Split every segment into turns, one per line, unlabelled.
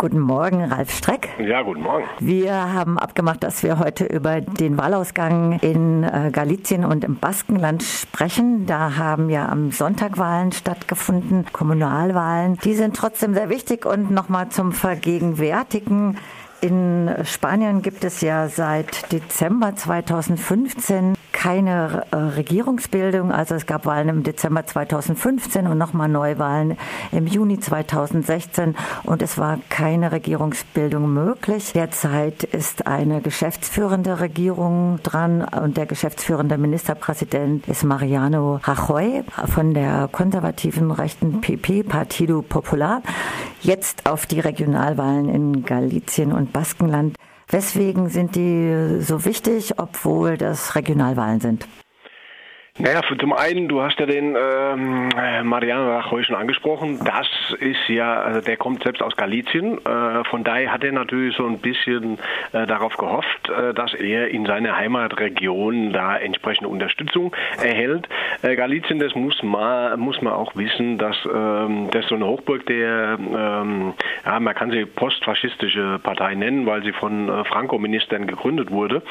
Guten Morgen, Ralf Streck.
Ja, guten Morgen.
Wir haben abgemacht, dass wir heute über den Wahlausgang in äh, Galizien und im Baskenland sprechen. Da haben ja am Sonntag Wahlen stattgefunden, Kommunalwahlen. Die sind trotzdem sehr wichtig und nochmal zum Vergegenwärtigen. In Spanien gibt es ja seit Dezember 2015 keine äh, Regierungsbildung. Also es gab Wahlen im Dezember 2015 und nochmal Neuwahlen im Juni 2016 und es war keine Regierungsbildung möglich. Derzeit ist eine geschäftsführende Regierung dran und der geschäftsführende Ministerpräsident ist Mariano Rajoy von der konservativen rechten PP Partido Popular. Jetzt auf die Regionalwahlen in Galizien und Baskenland. Weswegen sind die so wichtig, obwohl das Regionalwahlen sind?
Naja, zum einen, du hast ja den ähm, Mariano Rajoy schon angesprochen. Das ist ja, also der kommt selbst aus Galizien. Äh, von daher hat er natürlich so ein bisschen äh, darauf gehofft, äh, dass er in seiner Heimatregion da entsprechende Unterstützung erhält. Äh, Galizien, das muss man, muss man auch wissen, dass ähm, das so eine Hochburg der, ähm, ja, man kann sie postfaschistische Partei nennen, weil sie von äh, Franco-Ministern gegründet wurde.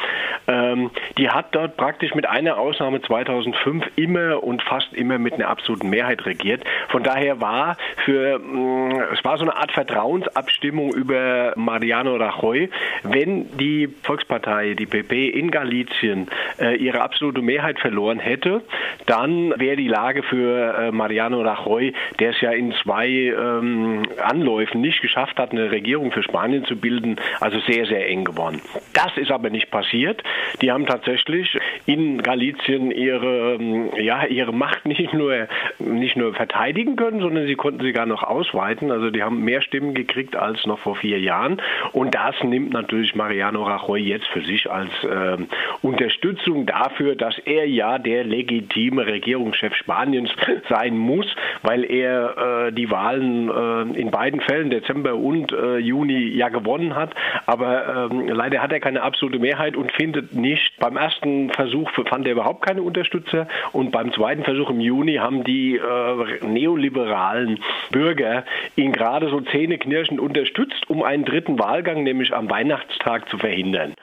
Ähm, die hat dort praktisch mit einer Ausnahme 2005 2005 immer und fast immer mit einer absoluten Mehrheit regiert. Von daher war für, mm, es war so eine Art Vertrauensabstimmung über Mariano Rajoy. Wenn die Volkspartei, die PP in Galizien äh, ihre absolute Mehrheit verloren hätte, dann wäre die Lage für äh, Mariano Rajoy, der es ja in zwei ähm, Anläufen nicht geschafft hat, eine Regierung für Spanien zu bilden, also sehr, sehr eng geworden. Das ist aber nicht passiert. Die haben tatsächlich in Galizien ihre ähm, ja, ihre Macht nicht nur, nicht nur verteidigen können, sondern sie konnten sie gar noch ausweiten. Also die haben mehr Stimmen gekriegt als noch vor vier Jahren. Und das nimmt natürlich Mariano Rajoy jetzt für sich als äh, Unterstützung dafür, dass er ja der legitime Regierungschef Spaniens sein muss, weil er äh, die Wahlen äh, in beiden Fällen, Dezember und äh, Juni, ja gewonnen hat. Aber ähm, leider hat er keine absolute Mehrheit und findet nicht, beim ersten Versuch fand er überhaupt keine Unterstützung Schütze. Und beim zweiten Versuch im Juni haben die äh, neoliberalen Bürger ihn gerade so zähneknirschend unterstützt, um einen dritten Wahlgang, nämlich am Weihnachtstag, zu verhindern.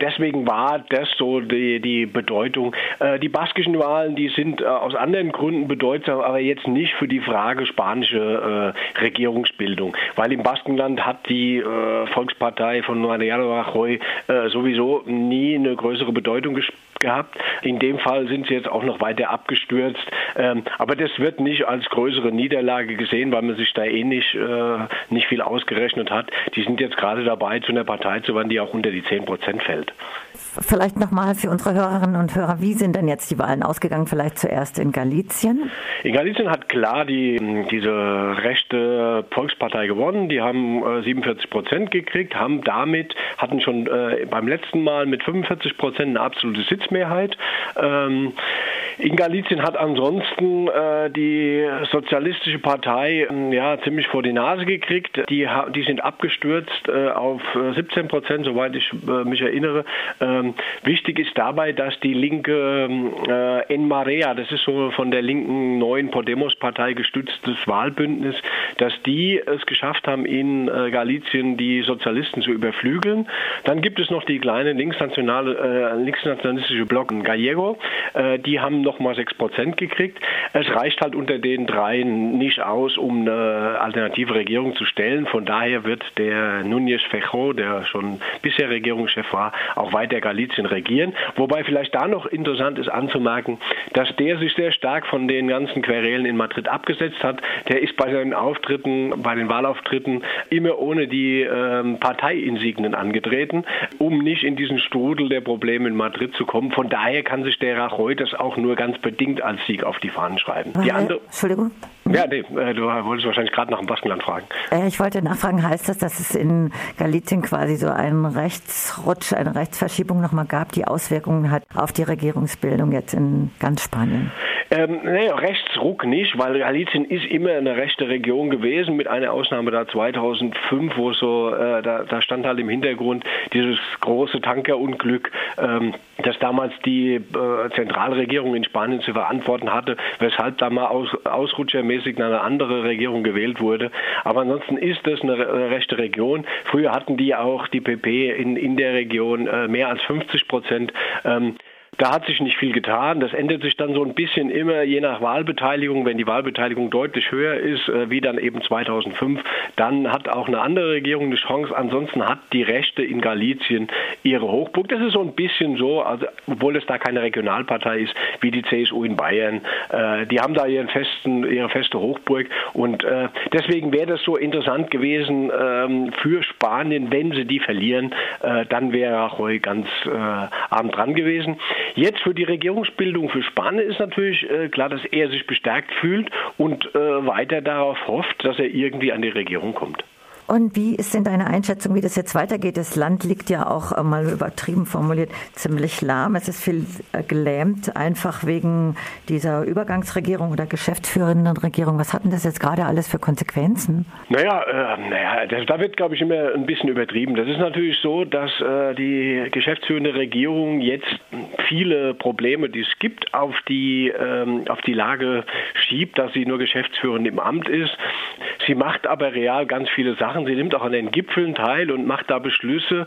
Deswegen war das so die, die Bedeutung. Äh, die baskischen Wahlen, die sind äh, aus anderen Gründen bedeutsam, aber jetzt nicht für die Frage spanische äh, Regierungsbildung. Weil im Baskenland hat die äh, Volkspartei von Mariano Rajoy äh, sowieso nie eine größere Bedeutung gehabt. In dem Fall sind sie jetzt auch noch weiter abgestürzt. Ähm, aber das wird nicht als größere Niederlage gesehen, weil man sich da eh nicht, äh, nicht viel ausgerechnet hat. Die sind jetzt gerade dabei, zu einer Partei zu werden, die auch unter die 10 Prozent fällt.
Vielleicht nochmal für unsere Hörerinnen und Hörer, wie sind denn jetzt die Wahlen ausgegangen? Vielleicht zuerst in Galizien?
In Galizien hat klar die, diese rechte Volkspartei gewonnen. Die haben äh, 47 Prozent gekriegt, haben damit, hatten schon äh, beim letzten Mal mit 45 Prozent eine absolute Sitzmehrheit. Ähm, in Galizien hat ansonsten äh, die Sozialistische Partei äh, ja ziemlich vor die Nase gekriegt. Die, die sind abgestürzt äh, auf 17 äh, Prozent, soweit ich äh, mich erinnere. Ähm, wichtig ist dabei, dass die linke äh, En Marea, das ist so von der linken neuen Podemos-Partei gestütztes Wahlbündnis, dass die es geschafft haben, in äh, Galizien die Sozialisten zu überflügeln. Dann gibt es noch die kleine linksnationale, äh, linksnationalistische Block Gallego. Äh, die haben nochmal 6 Prozent gekriegt. Es reicht halt unter den dreien nicht aus, um eine alternative Regierung zu stellen. Von daher wird der Núñez Fejo, der schon bisher Regierungschef war, auch weiter Galizien regieren. Wobei vielleicht da noch interessant ist anzumerken, dass der sich sehr stark von den ganzen Querelen in Madrid abgesetzt hat. Der ist bei seinen Auftritten, bei den Wahlauftritten immer ohne die ähm, Parteiinsignien angetreten, um nicht in diesen Strudel der Probleme in Madrid zu kommen. Von daher kann sich der Rajoy das auch nur ganz bedingt als Sieg auf die Fahnen schreiben. Die
andere, Entschuldigung.
Ja, nee, äh, du wolltest wahrscheinlich gerade nach dem Baskenland fragen.
Äh, ich wollte nachfragen, heißt das, dass es in Galizien quasi so einen Rechtsrutsch, eine Rechtsverschiebung nochmal gab, die Auswirkungen hat auf die Regierungsbildung jetzt in ganz Spanien?
Ähm, nee, Rechtsruck nicht, weil Galizien ist immer eine rechte Region gewesen, mit einer Ausnahme da 2005, wo so, äh, da, da stand halt im Hintergrund dieses große Tankerunglück, ähm, das damals die äh, Zentralregierung in Spanien zu verantworten hatte, weshalb da mal aus, ausrutschermäßig eine andere Regierung gewählt wurde. Aber ansonsten ist das eine, eine rechte Region. Früher hatten die auch die PP in, in der Region äh, mehr als 50 Prozent. Ähm, da hat sich nicht viel getan. Das ändert sich dann so ein bisschen immer je nach Wahlbeteiligung. Wenn die Wahlbeteiligung deutlich höher ist, äh, wie dann eben 2005, dann hat auch eine andere Regierung eine Chance. Ansonsten hat die Rechte in Galizien ihre Hochburg. Das ist so ein bisschen so, also, obwohl es da keine Regionalpartei ist, wie die CSU in Bayern. Äh, die haben da ihren festen, ihre feste Hochburg. Und äh, deswegen wäre das so interessant gewesen ähm, für Spanien, wenn sie die verlieren. dann wäre Rajoy ganz arm dran gewesen. Jetzt für die Regierungsbildung für Spanien ist natürlich äh, klar, dass er sich bestärkt fühlt und äh, weiter darauf hofft, dass er irgendwie an die Regierung kommt.
Und wie ist denn deine Einschätzung, wie das jetzt weitergeht? Das Land liegt ja auch äh, mal übertrieben formuliert ziemlich lahm. Es ist viel äh, gelähmt, einfach wegen dieser Übergangsregierung oder geschäftsführenden Regierung. Was hat denn das jetzt gerade alles für Konsequenzen?
Naja, äh, naja das, da wird, glaube ich, immer ein bisschen übertrieben. Das ist natürlich so, dass äh, die geschäftsführende Regierung jetzt viele Probleme, die es gibt, auf die, ähm, auf die Lage schiebt, dass sie nur geschäftsführend im Amt ist. Sie macht aber real ganz viele Sachen. Sie nimmt auch an den Gipfeln teil und macht da Beschlüsse,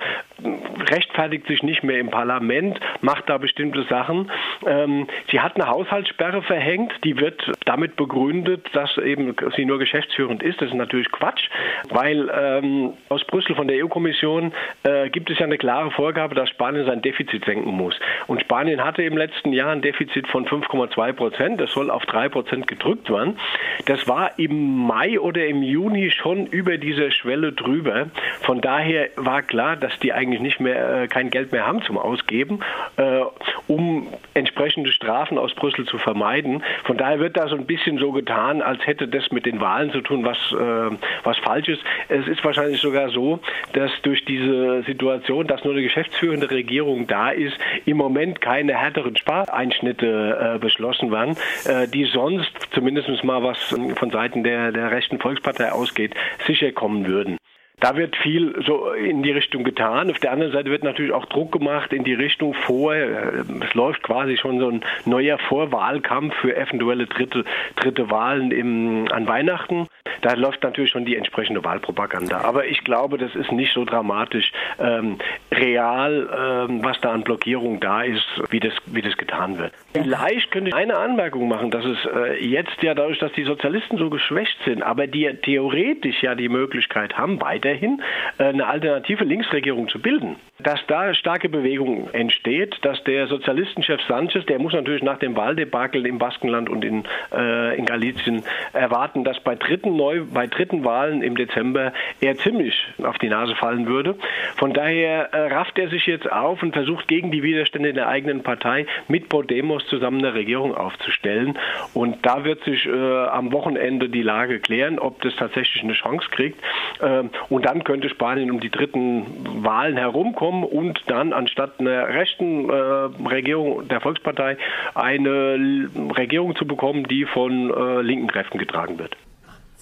rechtfertigt sich nicht mehr im Parlament, macht da bestimmte Sachen. Ähm, sie hat eine Haushaltssperre verhängt, die wird damit begründet, dass eben sie nur geschäftsführend ist. Das ist natürlich Quatsch, weil ähm, aus Brüssel von der EU-Kommission äh, gibt es ja eine klare Vorgabe, dass Spanien sein Defizit senken muss. Und Spanien hatte im letzten Jahr ein Defizit von 5,2 Prozent. Das soll auf 3 Prozent gedrückt werden. Das war im Mai oder im Juni schon über diese Schwelle drüber. Von daher war klar, dass die eigentlich nicht mehr äh, kein Geld mehr haben zum Ausgeben, äh, um entsprechende Strafen aus Brüssel zu vermeiden. Von daher wird da so ein bisschen so getan, als hätte das mit den Wahlen zu tun, was, äh, was falsch ist. Es ist wahrscheinlich sogar so, dass durch diese Situation, dass nur eine geschäftsführende Regierung da ist, im Moment keine härteren Spareinschnitte äh, beschlossen werden, äh, die sonst zumindest mal was von Seiten der, der rechten Volkspartei ausgeht, sicher kommen würden. Da wird viel so in die Richtung getan. Auf der anderen Seite wird natürlich auch Druck gemacht in die Richtung vor. Es läuft quasi schon so ein neuer Vorwahlkampf für eventuelle dritte, dritte Wahlen im, an Weihnachten. Da läuft natürlich schon die entsprechende Wahlpropaganda. Aber ich glaube, das ist nicht so dramatisch ähm, real, ähm, was da an Blockierung da ist, wie das, wie das getan wird. Vielleicht könnte ich eine Anmerkung machen, dass es äh, jetzt ja dadurch, dass die Sozialisten so geschwächt sind, aber die theoretisch ja die Möglichkeit haben, weiterhin äh, eine alternative Linksregierung zu bilden dass da starke Bewegung entsteht, dass der Sozialistenchef Sanchez, der muss natürlich nach dem Wahldebakel im Baskenland und in, äh, in Galizien erwarten, dass bei dritten, Neu bei dritten Wahlen im Dezember er ziemlich auf die Nase fallen würde. Von daher äh, rafft er sich jetzt auf und versucht gegen die Widerstände der eigenen Partei mit Podemos zusammen eine Regierung aufzustellen. Und da wird sich äh, am Wochenende die Lage klären, ob das tatsächlich eine Chance kriegt. Ähm, und dann könnte Spanien um die dritten Wahlen herumkommen bekommen und dann anstatt einer rechten äh, Regierung der Volkspartei eine Regierung zu bekommen, die von äh, linken Kräften getragen wird.